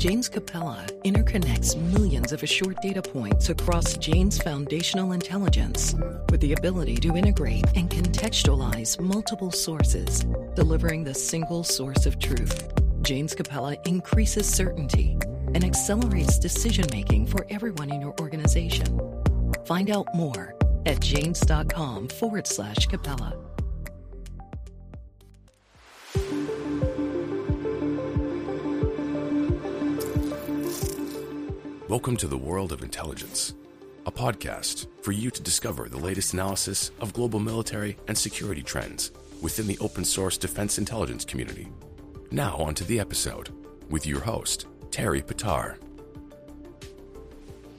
Jane's Capella interconnects millions of assured data points across Jane's foundational intelligence with the ability to integrate and contextualize multiple sources, delivering the single source of truth. Jane's Capella increases certainty and accelerates decision making for everyone in your organization. Find out more at janes.com forward slash Capella. Welcome to the World of Intelligence, a podcast for you to discover the latest analysis of global military and security trends within the open source defense intelligence community. Now, on to the episode with your host, Terry Pattar.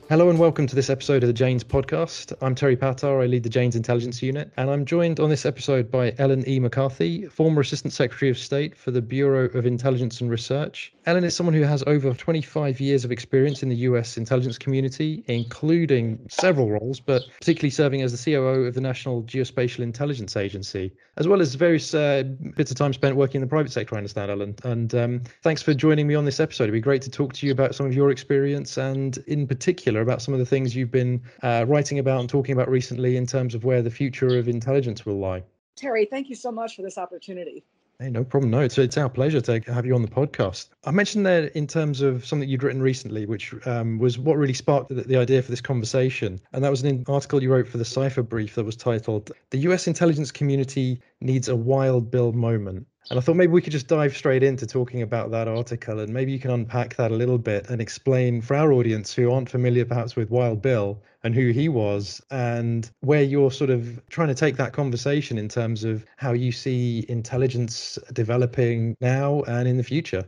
Hello and welcome to this episode of the Janes podcast. I'm Terry Pattar. I lead the Janes Intelligence Unit, and I'm joined on this episode by Ellen E. McCarthy, former Assistant Secretary of State for the Bureau of Intelligence and Research. Ellen is someone who has over 25 years of experience in the U.S. intelligence community, including several roles, but particularly serving as the COO of the National Geospatial Intelligence Agency, as well as various uh, bits of time spent working in the private sector, I understand, Ellen. And um, thanks for joining me on this episode. It'd be great to talk to you about some of your experience and, in particular, about some of the things you've been uh, writing about and talking about recently in terms of where the future of intelligence will lie. Terry, thank you so much for this opportunity. Hey, no problem. No, it's, it's our pleasure to have you on the podcast. I mentioned there in terms of something you'd written recently, which um, was what really sparked the, the, idea for this conversation. And that was an article you wrote for the Cipher Brief that was titled The US Intelligence Community Needs a Wild Bill Moment. And I thought maybe we could just dive straight into talking about that article and maybe you can unpack that a little bit and explain for our audience who aren't familiar perhaps with Wild Bill and who he was and where you're sort of trying to take that conversation in terms of how you see intelligence developing now and in the future.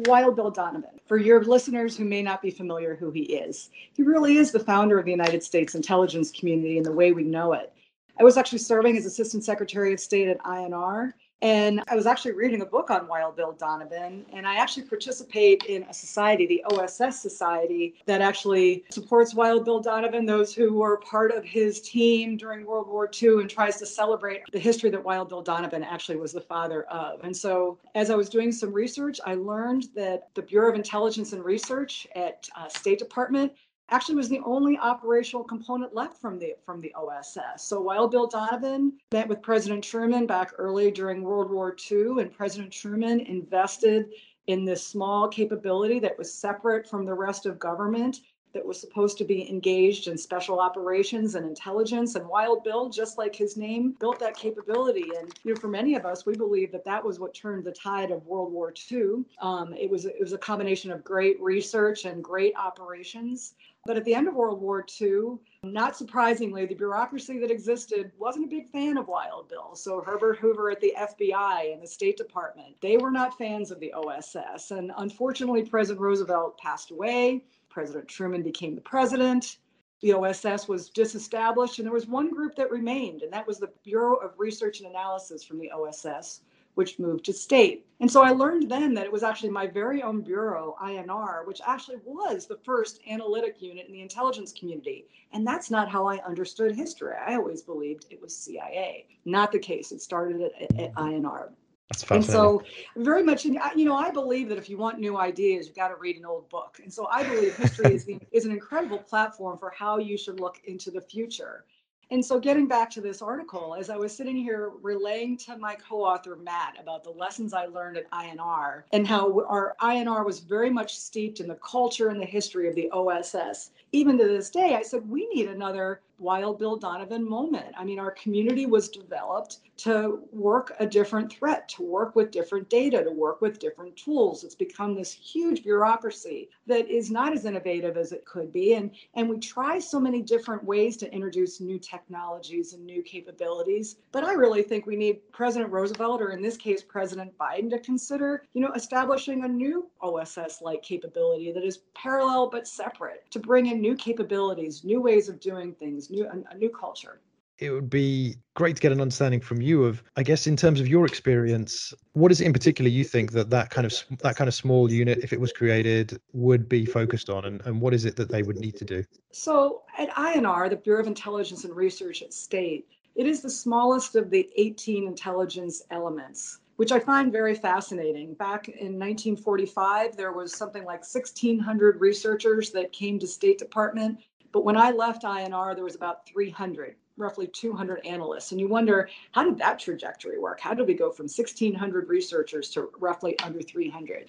Wild Bill Donovan. For your listeners who may not be familiar who he is, he really is the founder of the United States intelligence community in the way we know it. I was actually serving as Assistant Secretary of State at INR and I was actually reading a book on Wild Bill Donovan, and I actually participate in a society, the OSS Society, that actually supports Wild Bill Donovan, those who were part of his team during World War II, and tries to celebrate the history that Wild Bill Donovan actually was the father of. And so, as I was doing some research, I learned that the Bureau of Intelligence and Research at uh, State Department actually was the only operational component left from the from the OSS. So Wild Bill Donovan met with President Truman back early during World War II, and President Truman invested in this small capability that was separate from the rest of government that was supposed to be engaged in special operations and intelligence. And Wild Bill, just like his name, built that capability. And you know, for many of us, we believe that that was what turned the tide of World War II. Um, it was it was a combination of great research and great operations. But at the end of World War II, not surprisingly, the bureaucracy that existed wasn't a big fan of Wild Bill. So Herbert Hoover at the FBI and the State Department, they were not fans of the OSS. And unfortunately, President Roosevelt passed away. President Truman became the president. The OSS was disestablished, and there was one group that remained, and that was the Bureau of Research and Analysis from the OSS, which moved to state. And so I learned then that it was actually my very own bureau, INR, which actually was the first analytic unit in the intelligence community. And that's not how I understood history. I always believed it was CIA. Not the case. It started at, at INR. That's fascinating. And so, very much, you know, I believe that if you want new ideas, you've got to read an old book. And so, I believe history is, the, is an incredible platform for how you should look into the future. And so, getting back to this article, as I was sitting here relaying to my co author, Matt, about the lessons I learned at INR and how our INR was very much steeped in the culture and the history of the OSS, even to this day, I said, we need another Wild Bill Donovan moment. I mean, our community was developed to work a different threat, to work with different data, to work with different tools. It's become this huge bureaucracy that is not as innovative as it could be. And, and we try so many different ways to introduce new technologies and new capabilities. But I really think we need President Roosevelt, or in this case, President Biden, to consider, you know, establishing a new OSS-like capability that is parallel but separate to bring in new capabilities, new ways of doing things new a, a new culture. It would be great to get an understanding from you of i guess in terms of your experience what is it in particular you think that that kind of that kind of small unit if it was created would be focused on and, and what is it that they would need to do? So at inr the bureau of intelligence and research at state it is the smallest of the 18 intelligence elements which I find very fascinating. Back in 1945, there was something like 1,600 researchers that came to State Department. But when I left INR, there was about 300, roughly 200 analysts. And you wonder, how did that trajectory work? How did we go from 1,600 researchers to roughly under 300?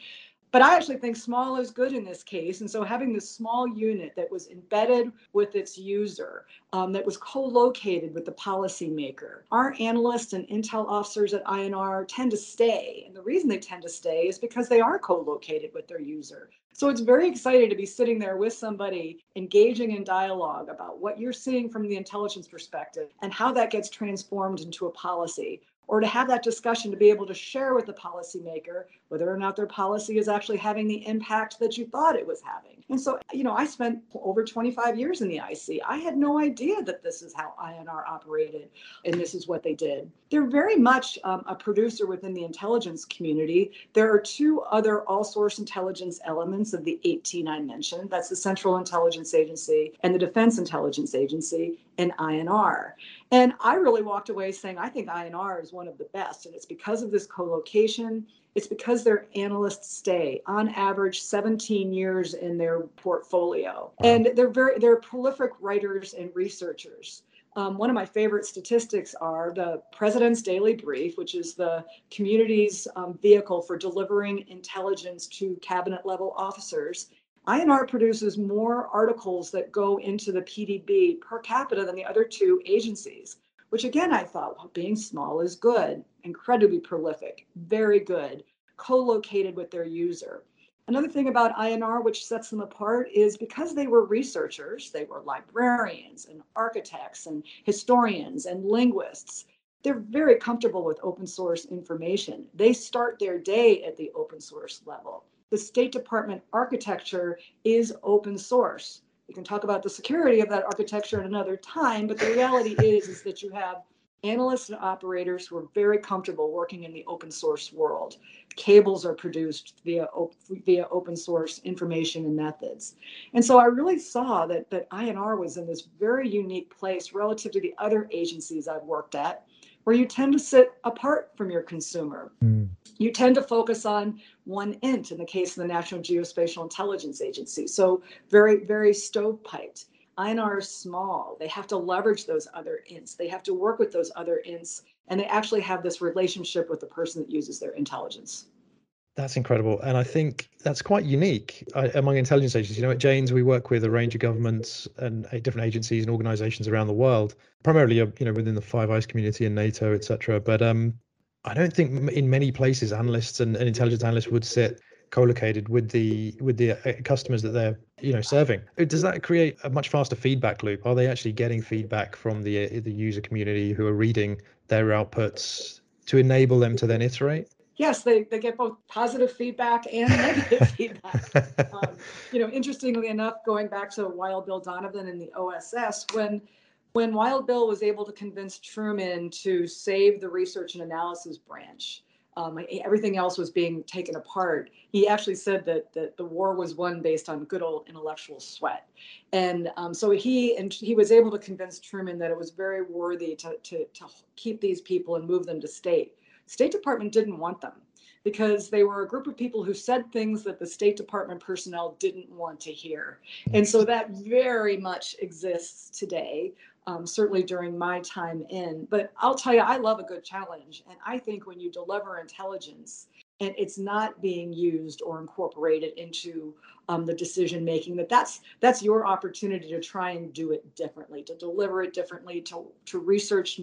But I actually think small is good in this case. And so having this small unit that was embedded with its user, um, that was co located with the policymaker, our analysts and intel officers at INR tend to stay. And the reason they tend to stay is because they are co located with their user. So it's very exciting to be sitting there with somebody engaging in dialogue about what you're seeing from the intelligence perspective and how that gets transformed into a policy or to have that discussion to be able to share with the policymaker whether or not their policy is actually having the impact that you thought it was having. And so, you know, I spent over 25 years in the IC. I had no idea that this is how INR operated and this is what they did. They're very much um, a producer within the intelligence community. There are two other all source intelligence elements of the 18 I mentioned that's the Central Intelligence Agency and the Defense Intelligence Agency and INR. And I really walked away saying, I think INR is one of the best. And it's because of this co location it's because their analysts stay on average 17 years in their portfolio. And they're very they're prolific writers and researchers. Um, one of my favorite statistics are the President's Daily Brief, which is the community's um, vehicle for delivering intelligence to cabinet level officers. INR produces more articles that go into the PDB per capita than the other two agencies which again I thought, well, being small is good, incredibly prolific, very good, co-located with their user. Another thing about INR which sets them apart is because they were researchers, they were librarians and architects and historians and linguists. They're very comfortable with open source information. They start their day at the open source level. The State Department architecture is open source we can talk about the security of that architecture at another time, but the reality is, is that you have analysts and operators who are very comfortable working in the open source world. Cables are produced via, via open source information and methods. And so I really saw that, that INR was in this very unique place relative to the other agencies I've worked at, where you tend to sit apart from your consumer. Mm you tend to focus on one int in the case of the National Geospatial Intelligence Agency. So very, very stovepiped. INR is small. They have to leverage those other ints. They have to work with those other ints, and they actually have this relationship with the person that uses their intelligence. That's incredible, and I think that's quite unique uh, among intelligence agencies. You know, at Janes, we work with a range of governments and uh, different agencies and organisations around the world, primarily, uh, you know, within the Five Eyes community and NATO, etc. But um, I don't think in many places analysts and, and intelligence analysts would sit co-located with the with the customers that they're you know serving does that create a much faster feedback loop are they actually getting feedback from the the user community who are reading their outputs to enable them to then iterate yes they, they get both positive feedback and negative feedback um, you know interestingly enough going back to wild bill donovan and the oss when when Wild Bill was able to convince Truman to save the research and analysis branch, um, everything else was being taken apart. He actually said that, that the war was won based on good old intellectual sweat, and um, so he and he was able to convince Truman that it was very worthy to, to to keep these people and move them to state. State Department didn't want them because they were a group of people who said things that the State Department personnel didn't want to hear. And so that very much exists today um, certainly during my time in. But I'll tell you, I love a good challenge. And I think when you deliver intelligence and it's not being used or incorporated into um, the decision making, that that's that's your opportunity to try and do it differently, to deliver it differently, to to research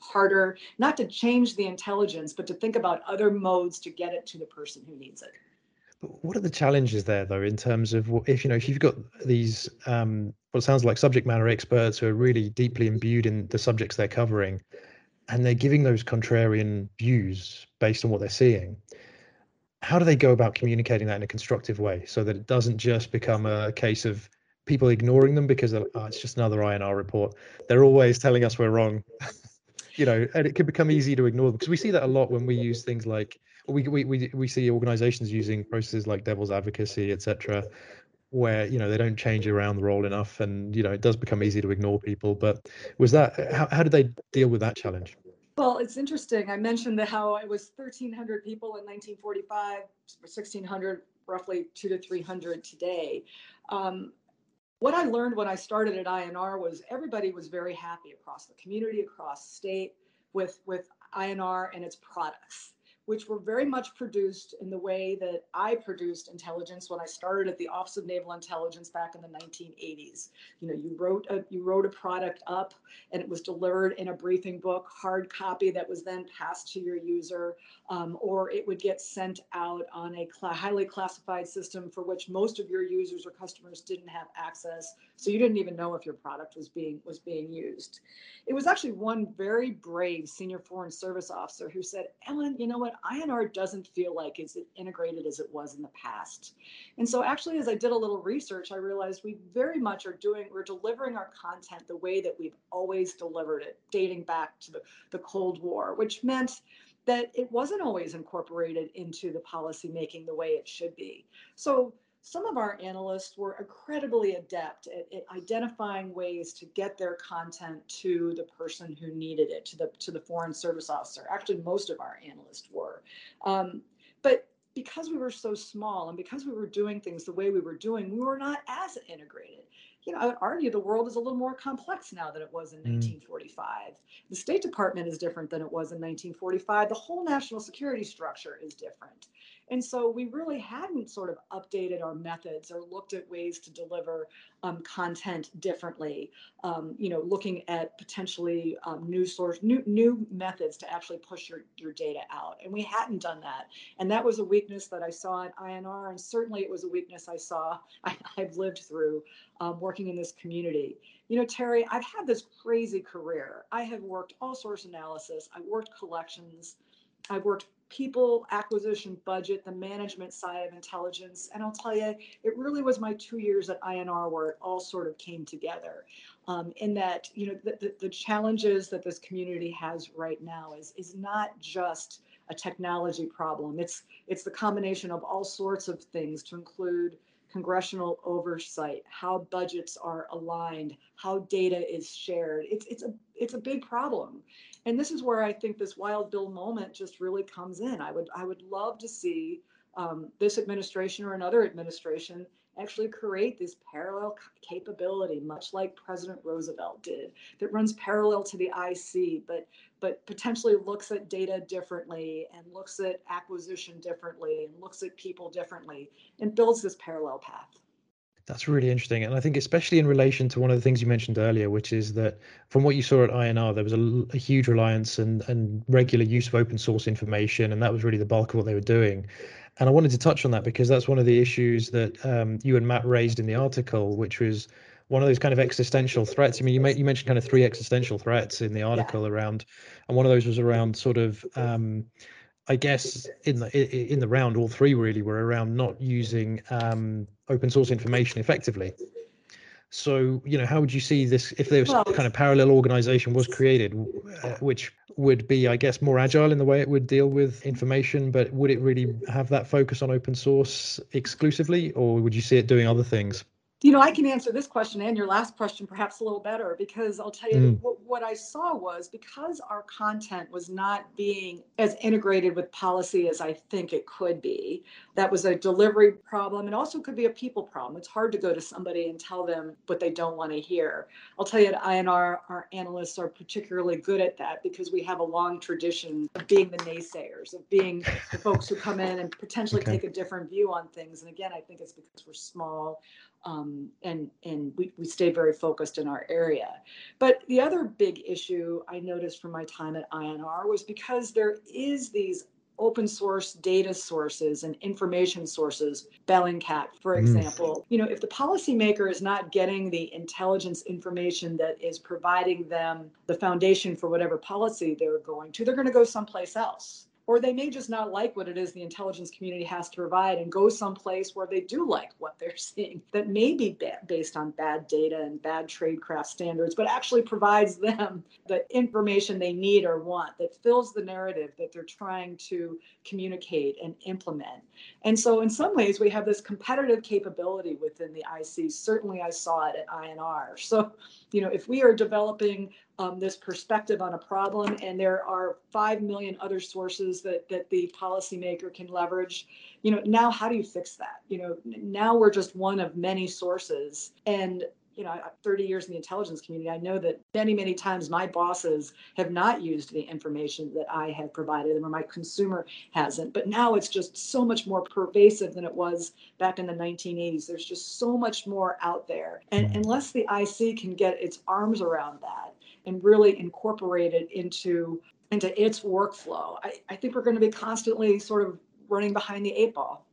harder, not to change the intelligence, but to think about other modes to get it to the person who needs it. But what are the challenges there, though, in terms of if you know if you've got these um, what sounds like subject matter experts who are really deeply imbued in the subjects they're covering, and they're giving those contrarian views based on what they're seeing. How do they go about communicating that in a constructive way so that it doesn't just become a case of people ignoring them because oh, it's just another INR report? They're always telling us we're wrong. you know, and it can become easy to ignore them because we see that a lot when we use things like we, we, we, we see organizations using processes like devil's advocacy, etc., where you know they don't change around the role enough, and you know it does become easy to ignore people. But was that how, how did they deal with that challenge? Well, it's interesting. I mentioned that how it was 1,300 people in 1945, 1,600, roughly two to 300 today. Um, what I learned when I started at INR was everybody was very happy across the community, across state, with with INR and its products which were very much produced in the way that I produced intelligence when I started at the Office of Naval Intelligence back in the 1980s. You know, you wrote a you wrote a product up and it was delivered in a briefing book, hard copy that was then passed to your user, um, or it would get sent out on a cl- highly classified system for which most of your users or customers didn't have access, so you didn't even know if your product was being was being used. It was actually one very brave senior foreign service officer who said, "Ellen, you know what? INR doesn't feel like it's integrated as it was in the past. And so actually, as I did a little research, I realized we very much are doing, we're delivering our content the way that we've always delivered it, dating back to the, the Cold War, which meant that it wasn't always incorporated into the policy making the way it should be. So some of our analysts were incredibly adept at, at, identifying ways to get their content to the person who needed it, to the to the foreign service officer. Actually, most of our analysts were, um, but because we were so small and because we were doing things the way we were doing, we were not as integrated you know, I would argue the world is a little more complex now than it was in mm. 1945. The State Department is different than it was in 1945. The whole national security structure is different. And so we really hadn't sort of updated our methods or looked at ways to deliver um, content differently. Um, you know, looking at potentially um, new source, new new methods to actually push your, your data out. And we hadn't done that. And that was a weakness that I saw at INR. And certainly it was a weakness I saw, I, have lived through um, working in this community. You know, Terry, I've had this crazy career. I have worked all source analysis. I worked collections. I've worked people acquisition budget, the management side of intelligence. And I'll tell you, it really was my two years at INR where it all sort of came together. Um, in that, you know, the, the, the challenges that this community has right now is, is not just a technology problem. It's, it's the combination of all sorts of things to include congressional oversight, how budgets are aligned, how data is shared. It's, it's, a, it's a big problem and this is where I think this wild bill moment just really comes in. I would I would love to see um, this administration or another administration actually create this parallel capability, much like President Roosevelt did, that runs parallel to the IC, but but potentially looks at data differently and looks at acquisition differently and looks at people differently and builds this parallel path. That's really interesting. And I think, especially in relation to one of the things you mentioned earlier, which is that from what you saw at INR, there was a, a, huge reliance and, and regular use of open source information. And that was really the bulk of what they were doing. And I wanted to touch on that because that's one of the issues that um, you and Matt raised in the article, which was one of those kind of existential threats. I mean, you, you mentioned kind of three existential threats in the article yeah. around, and one of those was around sort of. Um, I guess in the in the round, all three really were around not using um, open source information effectively. So, you know, how would you see this if there was well, kind of parallel organization was created, uh, which would be, I guess, more agile in the way it would deal with information, but would it really have that focus on open source exclusively, or would you see it doing other things? You know, I can answer this question and your last question perhaps a little better because I'll tell you mm. what, what, I saw was because our content was not being as integrated with policy as I think it could be. That was a delivery problem and also could be a people problem. It's hard to go to somebody and tell them what they don't want to hear. I'll tell you at INR, our analysts are particularly good at that because we have a long tradition of being the naysayers, of being the folks who come in and potentially okay. take a different view on things. And again, I think it's because we're small um, and and we, we stay very focused in our area. But the other big issue I noticed from my time at INR was because there is these open source data sources and information sources, Bellingcat, for mm. example. Mm. You know, if the policymaker is not getting the intelligence information that is providing them the foundation for whatever policy they're going to, they're going to go someplace else or they may just not like what it is the intelligence community has to provide and go someplace where they do like what they're seeing that may be ba- based on bad data and bad tradecraft standards but actually provides them the information they need or want that fills the narrative that they're trying to communicate and implement. And so in some ways we have this competitive capability within the ic certainly i saw it at inr so you know if we are developing um, this perspective on a problem, and there are five million other sources that that the policymaker can leverage. You know, now how do you fix that? You know, now we're just one of many sources, and you know, 30 years in the intelligence community, I know that many, many times my bosses have not used the information that I have provided them or my consumer hasn't. But now it's just so much more pervasive than it was back in the 1980s. There's just so much more out there. And mm-hmm. unless the IC can get its arms around that and really incorporate it into into its workflow, I, I think we're going to be constantly sort of running behind the eight ball.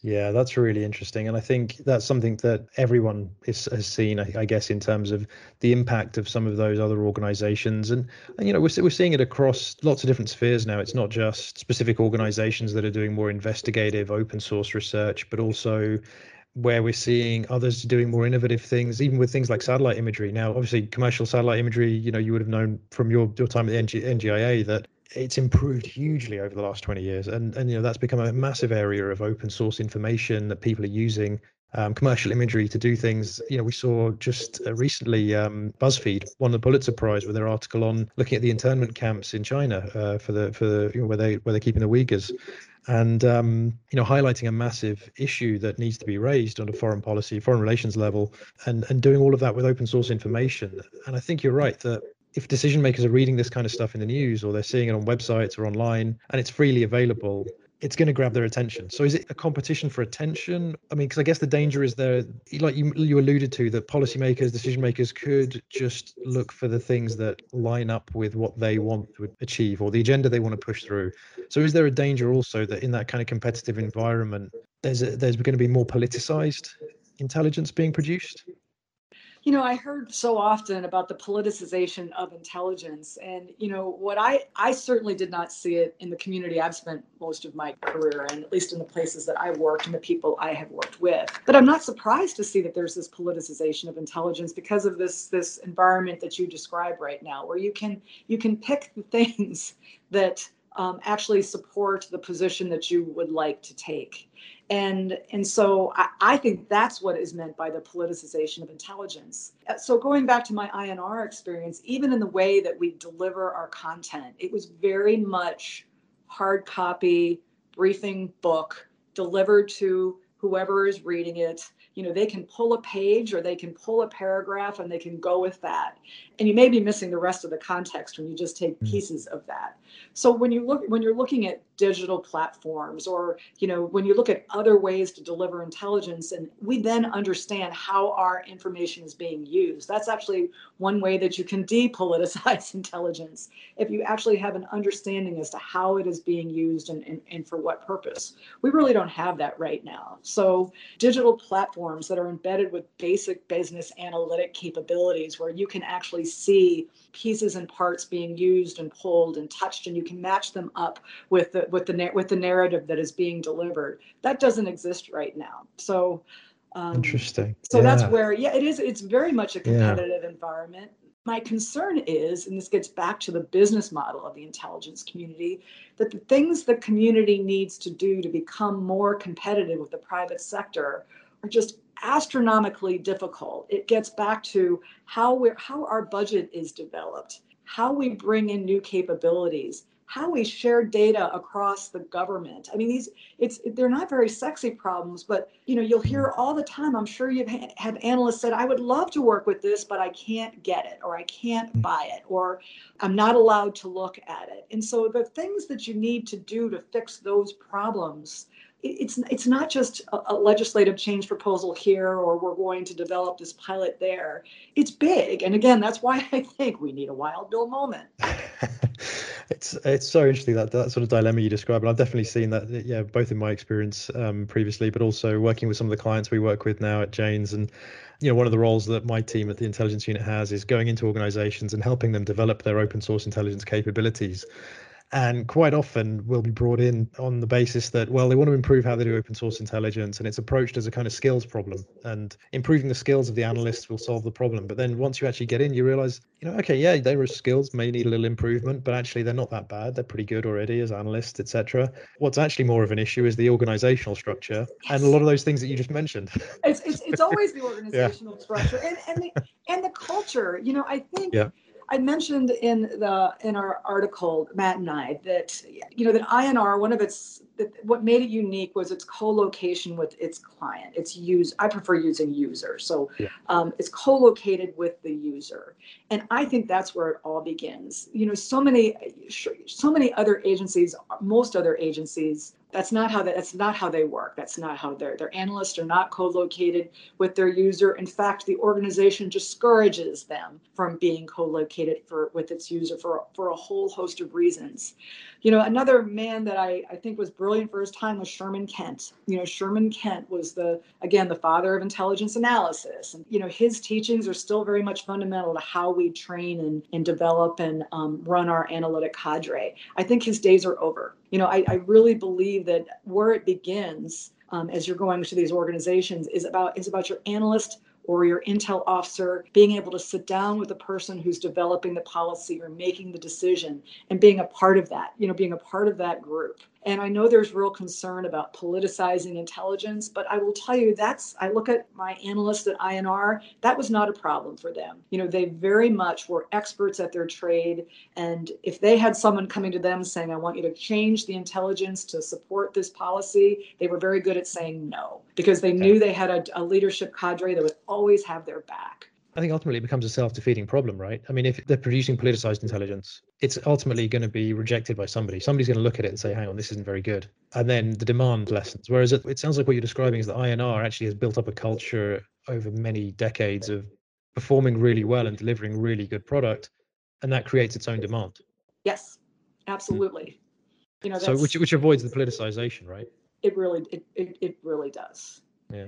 Yeah, that's really interesting, and I think that's something that everyone is, has seen. I, I, guess in terms of the impact of some of those other organisations, and, and you know we're we're seeing it across lots of different spheres now. It's not just specific organisations that are doing more investigative, open source research, but also where we're seeing others doing more innovative things, even with things like satellite imagery. Now, obviously, commercial satellite imagery, you know, you would have known from your your time at the NG, NGIA that it's improved hugely over the last 20 years. And and you know that's become a massive area of open source information that people are using um, commercial imagery to do things. You know we saw just uh, recently um, buzzfeed won the pulitzer prize with their article on looking at the internment camps in china uh, for the for the, you know, where they where they're keeping the uyghurs. And um, you know highlighting a massive issue that needs to be raised on a foreign policy foreign relations level and and doing all of that with open source information. And i think you're right that if decision makers are reading this kind of stuff in the news or they're seeing it on websites or online and it's freely available it's going to grab their attention. So is it a competition for attention? I mean because i guess the danger is there like you, you alluded to that policymakers decision makers could just look for the things that line up with what they want to achieve or the agenda they want to push through. So is there a danger also that in that kind of competitive environment there's a, there's going to be more politicized intelligence being produced you know i heard so often about the politicization of intelligence and you know what i i certainly did not see it in the community i've spent most of my career in at least in the places that i worked and the people i have worked with. But i'm not surprised to see that there's this politicization of intelligence because of this this environment that you describe right now where you can you can pick the things that um, actually support the position that you would like to take. And and so I, I, think that's what is meant by the politicization of intelligence. Uh, so going back to my inr experience even in the way that we deliver our content it was very much hard copy briefing book delivered to whoever is reading it you know they can pull a page or they can pull a paragraph and they can go with that. And you may be missing the rest of the context when you just take hmm. pieces of that. So when you look when you're looking at digital platforms or you know when you look at other ways to deliver intelligence and we then understand how our information is being used that's actually one way that you can depoliticize intelligence. If you actually have an understanding as to how it is being used and, and, and for what purpose. We really don't have that right now. So digital platforms that are embedded with basic business analytic capabilities where you can actually see pieces and parts being used and pulled and touched and you can match them up with the with the with the narrative that is being delivered that doesn't exist right now so um, interesting so yeah. that's where yeah it is it's very much a competitive yeah. environment my concern is and this gets back to the business model of the intelligence community that the things the community needs to do to become more competitive with the private sector are just astronomically difficult it gets back to how we how our budget is developed how we bring in new capabilities how we share data across the government. I mean, these it's they're not very sexy problems, but you know, you'll hear all the time. I'm sure you've had analysts said, "I would love to work with this, but I can't get it, or I can't mm. buy it, or I'm not allowed to look at it." And so, the things that you need to do to fix those problems it's it's not just a, legislative change proposal here or we're going to develop this pilot there. It's big, and again, that's why I think we need a wild bill moment. it's it's so interesting that that sort of dilemma you describe, and I've definitely seen that. Yeah, both in my experience um, previously, but also working with some of the clients we work with now at Janes, and you know one of the roles that my team at the intelligence unit has is going into organizations and helping them develop their open source intelligence capabilities and quite often will be brought in on the basis that well they want to improve how they do open source intelligence and it's approached as a kind of skills problem. And improving the skills of the analysts will solve the problem. But then once you actually get in you realize you know okay yeah their skills may need a little improvement but actually they're not that bad. They're pretty good already as analysts etc what's actually more of an issue is the organizational structure yes. and a lot of those things that you just mentioned. It's, it's, it's always the organizational yeah. structure and, and the and the culture. You know i think yeah I mentioned in the in our article, Matt and I, that you know that INR, one of its that what made it unique was its co-location with its client. It's use. I prefer using user, so yeah. um, it's co-located with the user, and I think that's where it all begins. You know, so many, so many other agencies, most other agencies that's not how that, that's not how they work. That's not how their their analysts are not co-located with their user. In fact the organization discourages them from being co-located for with its user for for a whole host of reasons. You know another man that i i think was brilliant for his time was sherman kent. You know sherman kent was the again the father of intelligence analysis. And you know his teachings are still very much fundamental to how we train and, and develop and um, run our analytic cadre. I think his days are over. You know, I, I really believe that where it begins um, as you're going to these organizations is about is about your analyst or your intel officer being able to sit down with the person who's developing the policy or making the decision and being a part of that you know being a part of that group and I know there's real concern about politicizing intelligence, but I will tell you that's, I look at my analysts at INR, that was not a problem for them. You know, they very much were experts at their trade. And if they had someone coming to them saying, I want you to change the intelligence to support this policy, they were very good at saying no because they knew they had a, a leadership cadre that would always have their back. I think ultimately it becomes a self-defeating problem, right? I mean, if they're producing politicized intelligence, it's ultimately going to be rejected by somebody. Somebody's going to look at it and say, "Hang on, this isn't very good," and then the demand lessens. Whereas it, it sounds like what you're describing is that INR actually has built up a culture over many decades of performing really well and delivering really good product, and that creates its own demand. Yes, absolutely. Mm. You know, so which which avoids the politicization, right? It really it, it, it really does. Yeah.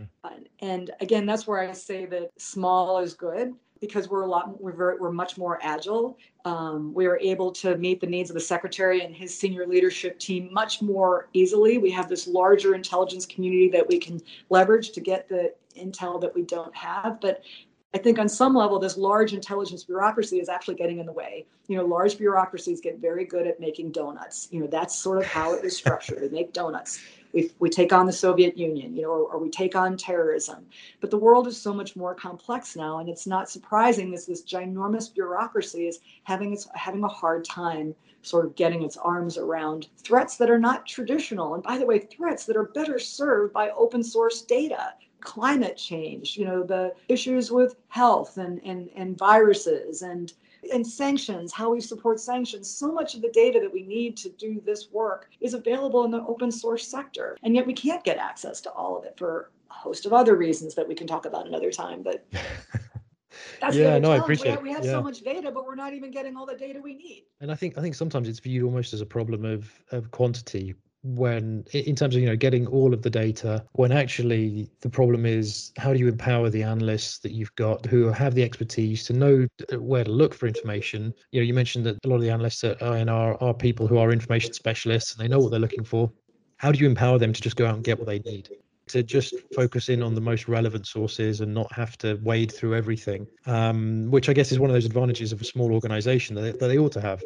And again, that's where I say that small is good because we're a lot we're very, we're much more agile. Um, we are able to meet the needs of the secretary and his senior leadership team much more easily. We have this larger intelligence community that we can leverage to get the intel that we don't have. But I think on some level, this large intelligence bureaucracy is actually getting in the way. You know, large bureaucracies get very good at making donuts. You know, that's sort of how it is structured. They make donuts we, we take on the Soviet Union, you know, or, or, we take on terrorism. But the world is so much more complex now, and it's not surprising that this ginormous bureaucracy is having its having a hard time sort of getting its arms around threats that are not traditional. And by the way, threats that are better served by open source data. Climate change, you know, the issues with health and, and, and viruses and and sanctions, how we support sanctions. So much of the data that we need to do this work is available in the open source sector. And yet we can't get access to all of it for a host of other reasons that we can talk about another time. But that's yeah, no. I appreciate. We have, we have yeah. so much data, but we're not even getting all the data we need. And I think I think sometimes it's viewed almost as a problem of of quantity when in terms of you know getting all of the data when actually the problem is how do you empower the analysts that you've got who have the expertise to know where to look for information? You know you mentioned that a lot of the analysts at INR are people who are information specialists and they know what they're looking for. How do you empower them to just go out and get what they need? To just focus in on the most relevant sources and not have to wade through everything um, which i guess is one of those advantages of a small organization that they, that they ought to have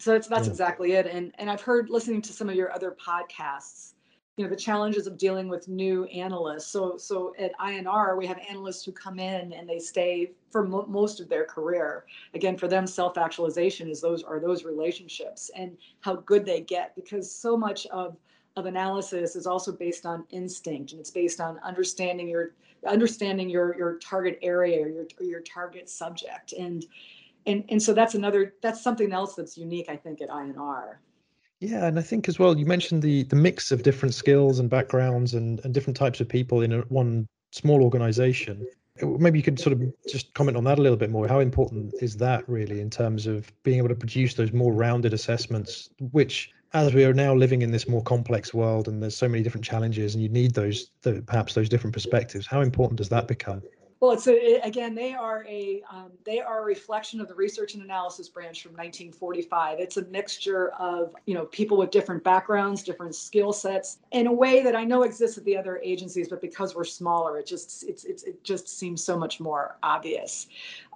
so that's that's yeah. exactly it. And and I've heard listening to some of your other podcasts, you know, the challenges of dealing with new analysts. So so at INR we have analysts who come in and they stay for mo- most of their career. Again, for them, self-actualization is those are those relationships and how good they get because so much of of analysis is also based on instinct and it's based on understanding your understanding your your target area or your your target subject and and and so that's another that's something else that's unique i think at inr yeah and i think as well you mentioned the the mix of different skills and backgrounds and, and different types of people in a, one small organization. Uh, maybe you could sort of just comment on that a little bit more. How important is that really in terms of being able to produce those more rounded assessments which as we are now living in this more complex world and there's so many different challenges and you need those the, perhaps those different perspectives how important does that become well, it's a, again, they are a um, they are a reflection of the research and analysis branch from 1945. It's a mixture of you know people with different backgrounds, different skill sets, in a way that I know exists at the other agencies, but because we're smaller, it just it's, it's it just seems so much more obvious.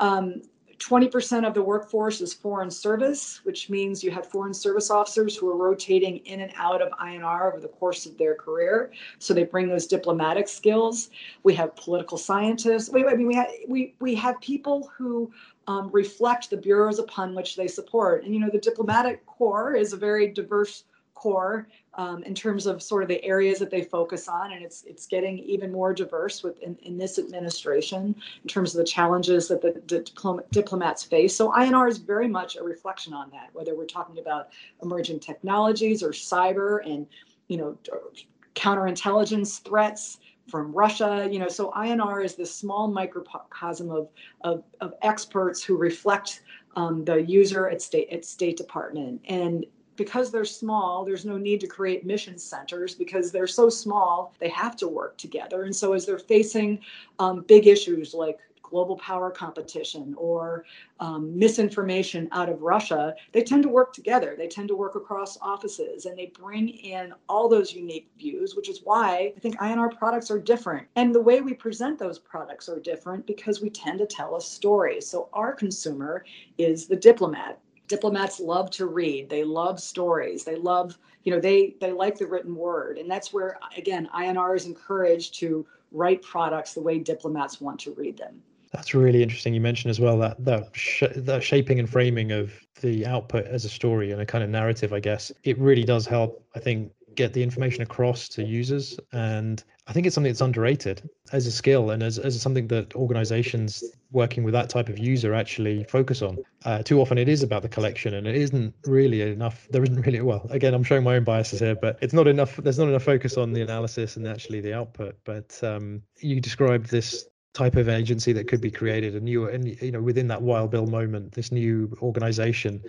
Um, 20% of the workforce is foreign service, which means you have foreign service officers who are rotating in and out of INR over the course of their career. So they bring those diplomatic skills. We have political scientists. We, I mean, we have, we, we have people who um, reflect the bureaus upon which they support. And, you know, the diplomatic corps is a very diverse corps um, in terms of sort of the areas that they focus on, and it's it's getting even more diverse within in this administration in terms of the challenges that the, the diplom- diplomats face. So INR is very much a reflection on that, whether we're talking about emerging technologies or cyber and you know counterintelligence threats from Russia, you know, so INR is this small microcosm of, of, of experts who reflect um, the user at state at State Department. And because they're small, there's no need to create mission centers because they're so small, they have to work together. And so, as they're facing um, big issues like global power competition or um, misinformation out of Russia, they tend to work together. They tend to work across offices and they bring in all those unique views, which is why I think INR products are different. And the way we present those products are different because we tend to tell a story. So our consumer is the diplomat diplomats love to read. They love stories. They love you know they they like the written word. And that's where again inr is encouraged to write products the way diplomats want to read them. That's really interesting. You mentioned as well that that, sh- shaping and framing of the output as a story and a kind of narrative i guess it really does help i think get the information across to users and i think it's something that's underrated as a skill and as, as something that organizations working with that type of user actually focus on. Uh, too often it is about the collection and it isn't really enough there isn't really well again i'm showing my own biases here but it's not enough there's not enough focus on the analysis and actually the output but um, you described this type of agency that could be created a new and you know within that wild bill moment this new organization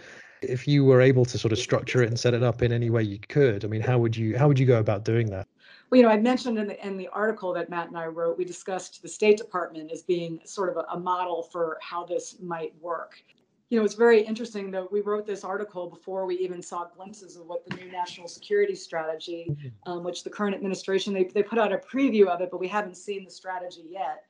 if you were able to sort of structure it and set it up in any way you could, I mean, how would you how would you go about doing that? Well, you know, I mentioned in the in the article that Matt and I wrote, we discussed the State Department as being sort of a, a model for how this might work. You know, it's very interesting that we wrote this article before we even saw glimpses of what the new national security strategy, mm-hmm. um, which the current administration they they put out a preview of it, but we haven't seen the strategy yet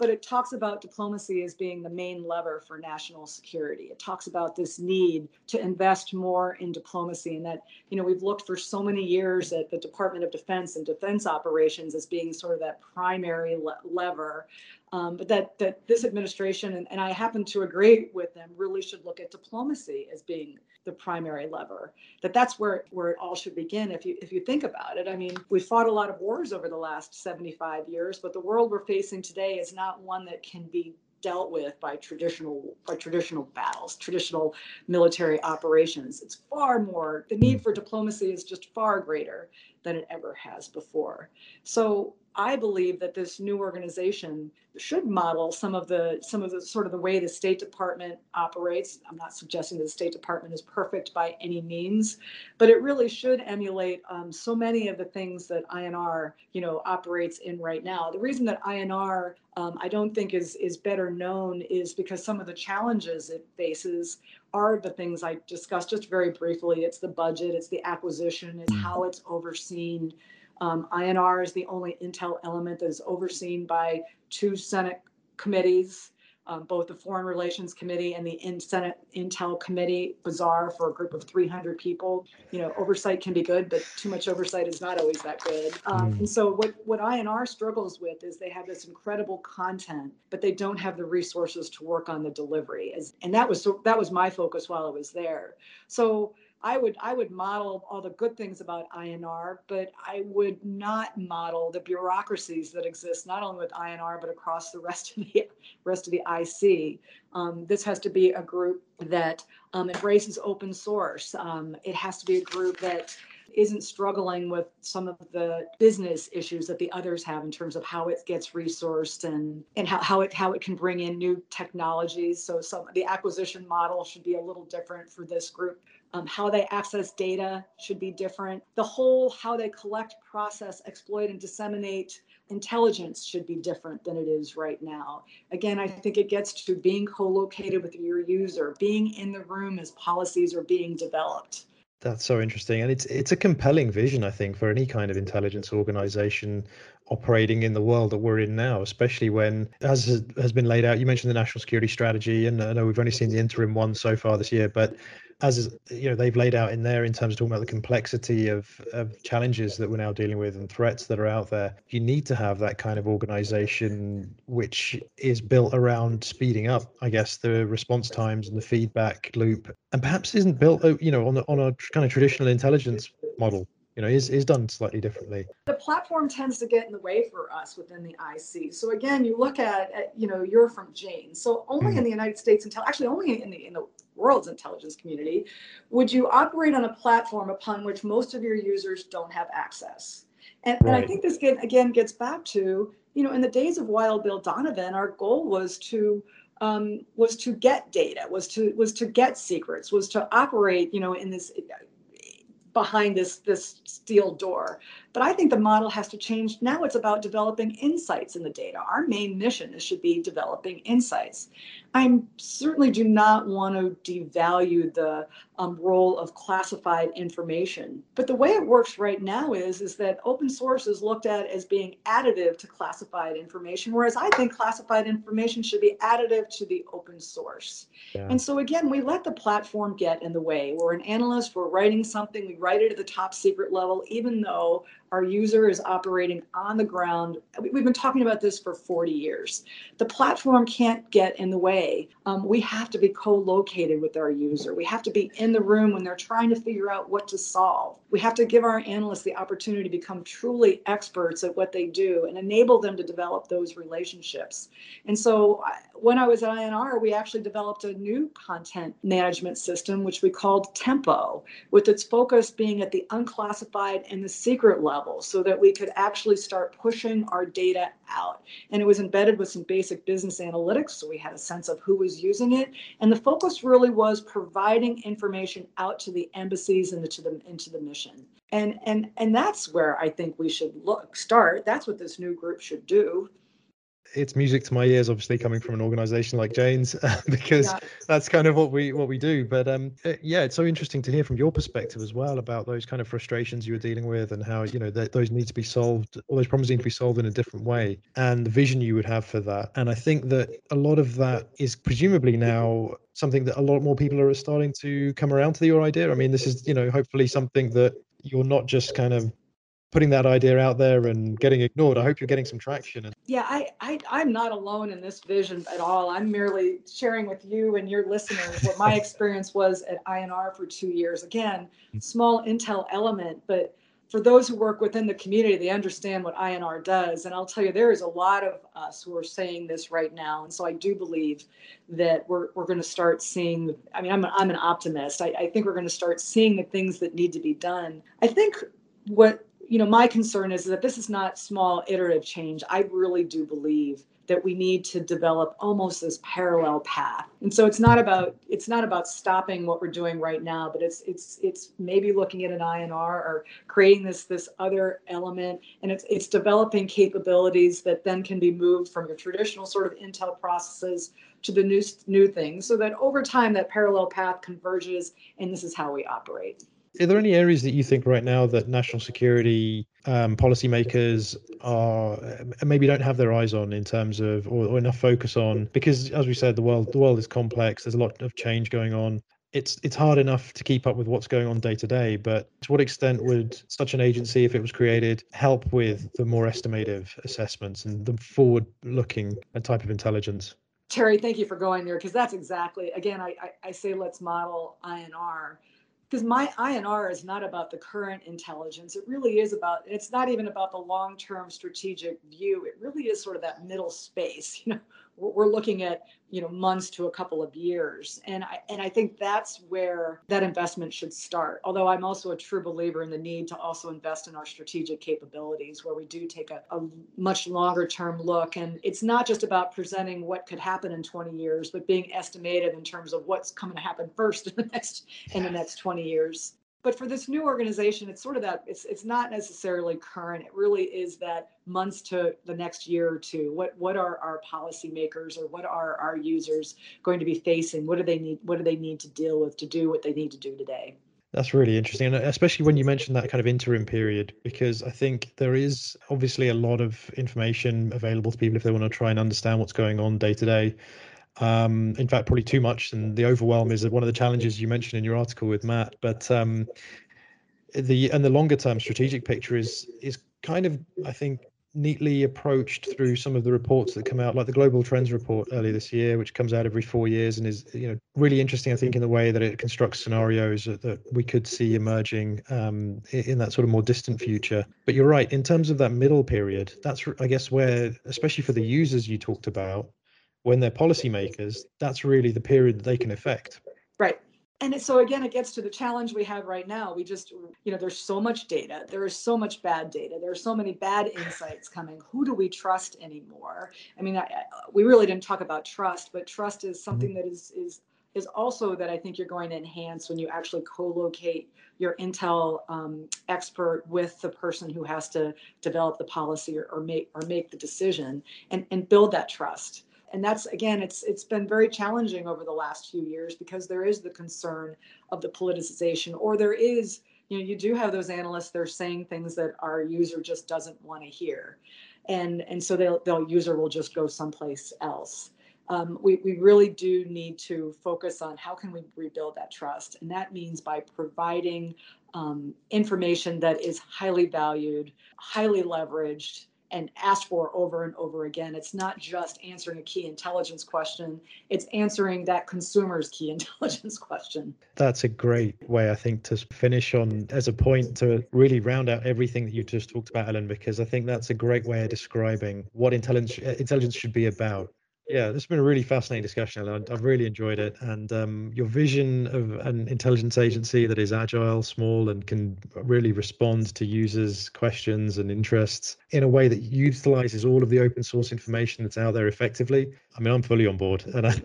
but it talks about diplomacy as being the main lever for national security. It talks about this need to invest more in diplomacy and that, you know, we've looked for so many years at the Department of Defense and defense operations as being sort of that primary le- lever um, but that that this administration and, and I happen to agree with them really should look at diplomacy as being the primary lever. That that's where where it all should begin. If you if you think about it, I mean, we fought a lot of wars over the last 75 years, but the world we're facing today is not one that can be dealt with by traditional by traditional battles, traditional military operations. It's far more the need for diplomacy is just far greater than it ever has before. So I believe that this new organization should model some of the some of the sort of the way the State Department operates. I'm not suggesting that the State Department is perfect by any means, but it really should emulate um, so many of the things that INR you know operates in right now. The reason that INR um, I don't think is is better known is because some of the challenges it faces are the things I discussed just very briefly. It's the budget, it's the acquisition, it's mm. how it's overseen. Um, INR is the only intel element that is overseen by two Senate committees, um, both the Foreign Relations Committee and the in Senate Intel Committee. Bizarre for a group of 300 people. You know, oversight can be good, but too much oversight is not always that good. Um, mm. And so, what what INR struggles with is they have this incredible content, but they don't have the resources to work on the delivery. As and that was so that was my focus while I was there. So I would I would model all the good things about INR, but I would not model the bureaucracies that exist not only with INR but across the rest of the rest of the IC. Um, this has to be a group that um, embraces open source. Um, it has to be a group that isn't struggling with some of the business issues that the others have in terms of how it gets resourced and and how, how it how it can bring in new technologies so some the acquisition model should be a little different for this group um, how they access data should be different. The whole how they collect, process, exploit, and disseminate intelligence should be different than it is right now. Again, I think it gets to being co located with your user, being in the room as policies are being developed. That's so interesting, and it's it's a compelling vision, I think, for any kind of intelligence organization operating in the world that we're in now, especially when, as has been laid out, you mentioned the national security strategy, and I know we've only seen the interim one so far this year, but as you know, they've laid out in there in terms of talking about the complexity of, of challenges that we're now dealing with and threats that are out there. You need to have that kind of organization which is built around speeding up, I guess, the response times and the feedback loop, and perhaps isn't built, you know, on on a kind of traditional intelligence model you know is, is done slightly differently the platform tends to get in the way for us within the ic so again you look at, at you know you're from jane so only mm. in the united states until actually only in the in the world's intelligence community would you operate on a platform upon which most of your users don't have access and, right. and i think this get, again gets back to you know in the days of wild bill donovan our goal was to um, was to get data was to was to get secrets was to operate you know in this behind this this steel door. But i think the model has to change. Now it's about developing insights in the data. Our main mission is should be developing insights i certainly do not want to devalue the um, role of classified information. But the way it works right now is is that open source is looked at as being additive to classified information whereas i think classified information should be additive to the open source. Yeah. and so again we let the platform get in the way. We're an analyst we're writing something we write it at the top secret level even though our user is operating on the ground. We've been talking about this for 40 years. The platform can't get in the way. Um, we have to be co located with our user. We have to be in the room when they're trying to figure out what to solve. We have to give our analysts the opportunity to become truly experts at what they do and enable them to develop those relationships. And so when I was at INR, we actually developed a new content management system, which we called Tempo, with its focus being at the unclassified and the secret level level so that we could actually start pushing our data out. And it was embedded with some basic business analytics, so we had a sense of who was using it. And the focus really was providing information out to the embassies and into the into the mission. And and and that's where I think we should look start. That's what this new group should do it's music to my ears obviously coming from an organization like Janes because yeah. that's kind of what we what we do. But um yeah it's so interesting to hear from your perspective as well about those kind of frustrations you were dealing with and how you know that those need to be solved all those problems need to be solved in a different way and the vision you would have for that. And i think that a lot of that is presumably now something that a lot more people are starting to come around to your idea. I mean this is you know hopefully something that you're not just kind of putting that idea out there and getting ignored. I hope you're getting some traction. Yeah, I, I I'm not alone in this vision at all. I'm merely sharing with you and your listeners what my experience was at INR for two years. Again, mm. small intel element, but for those who work within the community, they understand what INR does. And I'll tell you, there is a lot of us who are saying this right now. And so I do believe that we're, we're going to start seeing. I mean, I'm, a, I'm an optimist. I, I think we're going to start seeing the things that need to be done. I think what you know, my concern is that this is not small iterative change. I really do believe that we need to develop almost this parallel path. And so it's not about it's not about stopping what we're doing right now, but it's it's it's maybe looking at an INR or creating this this other element and it's it's developing capabilities that then can be moved from your traditional sort of intel processes to the new new things so that over time that parallel path converges and this is how we operate. Are there any areas that you think right now that national security um, policymakers are maybe don't have their eyes on in terms of or, or enough focus on? Because as we said, the world the world is complex. There's a lot of change going on it's it's hard enough to keep up with what's going on day to day but to what extent would such an agency if it was created help with the more estimative assessments and the forward looking type of intelligence terry thank you for going there because that's exactly again I, I, I say let's model inr because my INR is not about the current intelligence. It really is about, it's not even about the long term strategic view. It really is sort of that middle space. You know, we're looking at you know months to a couple of years. And i and i think that's where that investment should start. Although i'm also a true believer in the need to also invest in our strategic capabilities where we do take a, a much longer term look. And it's not just about presenting what could happen in 20 years but being estimated in terms of what's coming to happen first in the next in the next 20 years but for this new organization it's sort of that it's it's not necessarily current. It really is that months to the next year or two. What what are our policymakers or what are our users going to be facing? What do they need what do they need to deal with to do what they need to do today? That's really interesting, and especially when you mentioned that kind of interim period, because I think there is obviously a lot of information available to people if they want to try and understand what's going on day to day. Um, in fact, probably too much, and the overwhelm is one of the challenges you mentioned in your article with Matt. But um, the and the longer term strategic picture is is kind of I think neatly approached through some of the reports that come out, like the Global Trends report earlier this year, which comes out every four years and is you know really interesting. I think in the way that it constructs scenarios that, that we could see emerging um, in that sort of more distant future. But you're right in terms of that middle period. That's I guess where, especially for the users you talked about, when they're policymakers, that's really the period that they can affect. Right. And so again it gets to the challenge we have right now. We just you know there's so much data. There is so much bad data. There are so many bad insights coming. Who do we trust anymore? I mean I, we really didn't talk about trust but trust is something that is is is also that i think you're going to enhance when you actually co-locate your intel um, expert with the person who has to develop the policy or, or make or make the decision and, and build that trust and that's again it's it's been very challenging over the last few years because there is the concern of the politicization or there is you know you do have those analysts they're saying things that our user just doesn't want to hear. And and so they'll they'll user will just go someplace else. Um, we, we really do need to focus on how can we rebuild that trust? And that means by providing um, information that is highly valued highly leveraged and asked for over and over again. It's not just answering a key intelligence question, it's answering that consumer's key intelligence question. That's a great way, I think, to finish on as a point to really round out everything that you just talked about, Ellen, because I think that's a great way of describing what intelligence intelligence should be about. Yeah, this has been a really fascinating discussion, Ellen. I've really enjoyed it. And um, your vision of an intelligence agency that is agile, small, and can really respond to users' questions and interests in a way that utilizes all of the open source information that's out there effectively. I mean, I'm fully on board. And I,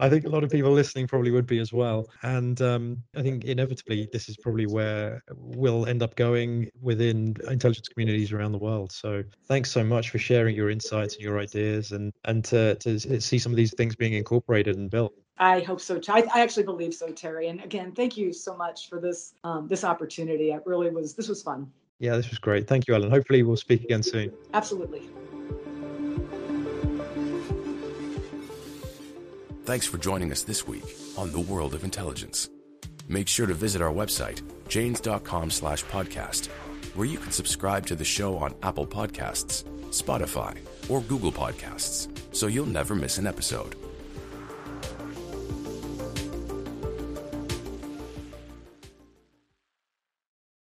I think a lot of people listening probably would be as well. And um, I think inevitably, this is probably where we'll end up going within intelligence communities around the world. So thanks so much for sharing your insights and your ideas and, and to, to see some of these things being incorporated and built. I hope so. I, I actually believe so, Terry. And again, thank you so much for this um, this opportunity. It really was. This was fun. Yeah, this was great. Thank you, Ellen. Hopefully, we'll speak again soon. Absolutely. Thanks for joining us this week on The World of Intelligence. Make sure to visit our website, janes.com slash podcast, where you can subscribe to the show on Apple Podcasts, Spotify, or Google Podcasts, so you'll never miss an episode.